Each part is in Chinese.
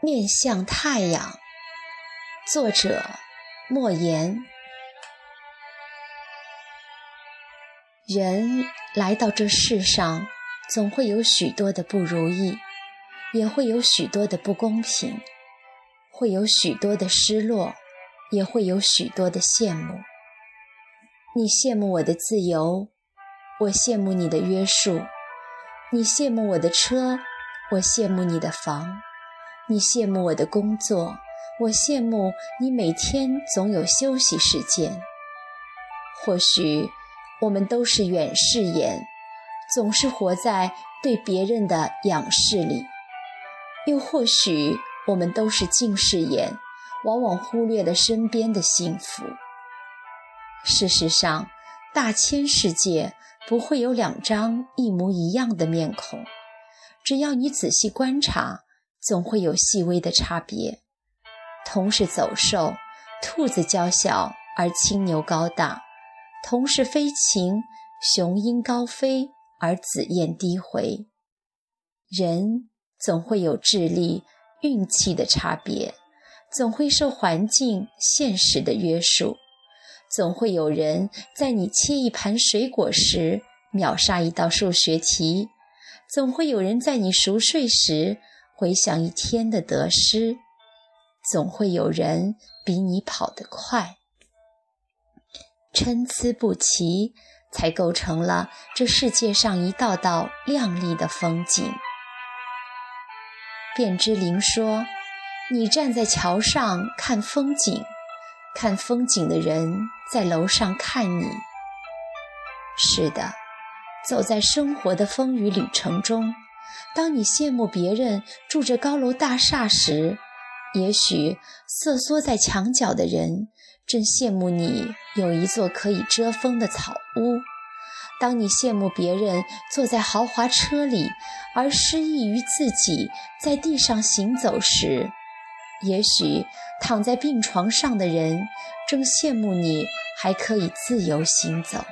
面向太阳，作者莫言。人来到这世上，总会有许多的不如意，也会有许多的不公平，会有许多的失落，也会有许多的羡慕。你羡慕我的自由，我羡慕你的约束；你羡慕我的车，我羡慕你的房；你羡慕我的工作，我羡慕你每天总有休息时间。或许我们都是远视眼，总是活在对别人的仰视里；又或许我们都是近视眼，往往忽略了身边的幸福。事实上，大千世界不会有两张一模一样的面孔。只要你仔细观察，总会有细微的差别。同是走兽，兔子娇小而青牛高大；同是飞禽，雄鹰高飞而紫燕低回。人总会有智力、运气的差别，总会受环境、现实的约束。总会有人在你切一盘水果时秒杀一道数学题，总会有人在你熟睡时回想一天的得失，总会有人比你跑得快。参差不齐，才构成了这世界上一道道亮丽的风景。卞之琳说：“你站在桥上看风景。”看风景的人在楼上看你。是的，走在生活的风雨旅程中，当你羡慕别人住着高楼大厦时，也许瑟缩在墙角的人正羡慕你有一座可以遮风的草屋；当你羡慕别人坐在豪华车里，而失意于自己在地上行走时，也许躺在病床上的人正羡慕你还可以自由行走。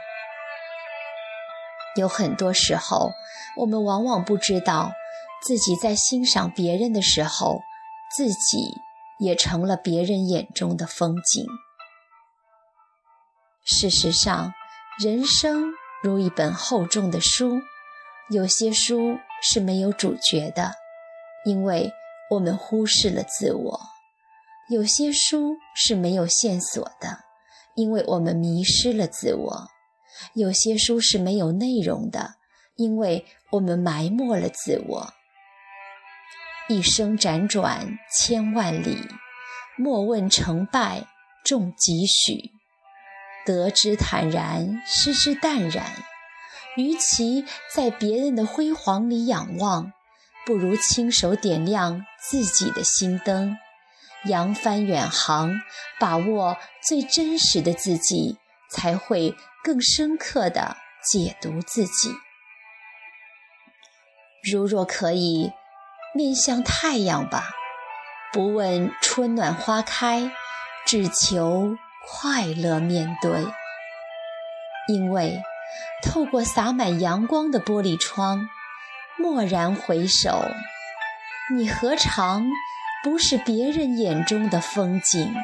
有很多时候，我们往往不知道自己在欣赏别人的时候，自己也成了别人眼中的风景。事实上，人生如一本厚重的书，有些书是没有主角的，因为。我们忽视了自我，有些书是没有线索的，因为我们迷失了自我；有些书是没有内容的，因为我们埋没了自我。一生辗转千万里，莫问成败重几许。得之坦然，失之淡然。与其在别人的辉煌里仰望。不如亲手点亮自己的心灯，扬帆远航，把握最真实的自己，才会更深刻地解读自己。如若可以，面向太阳吧，不问春暖花开，只求快乐面对。因为透过洒满阳光的玻璃窗。蓦然回首，你何尝不是别人眼中的风景？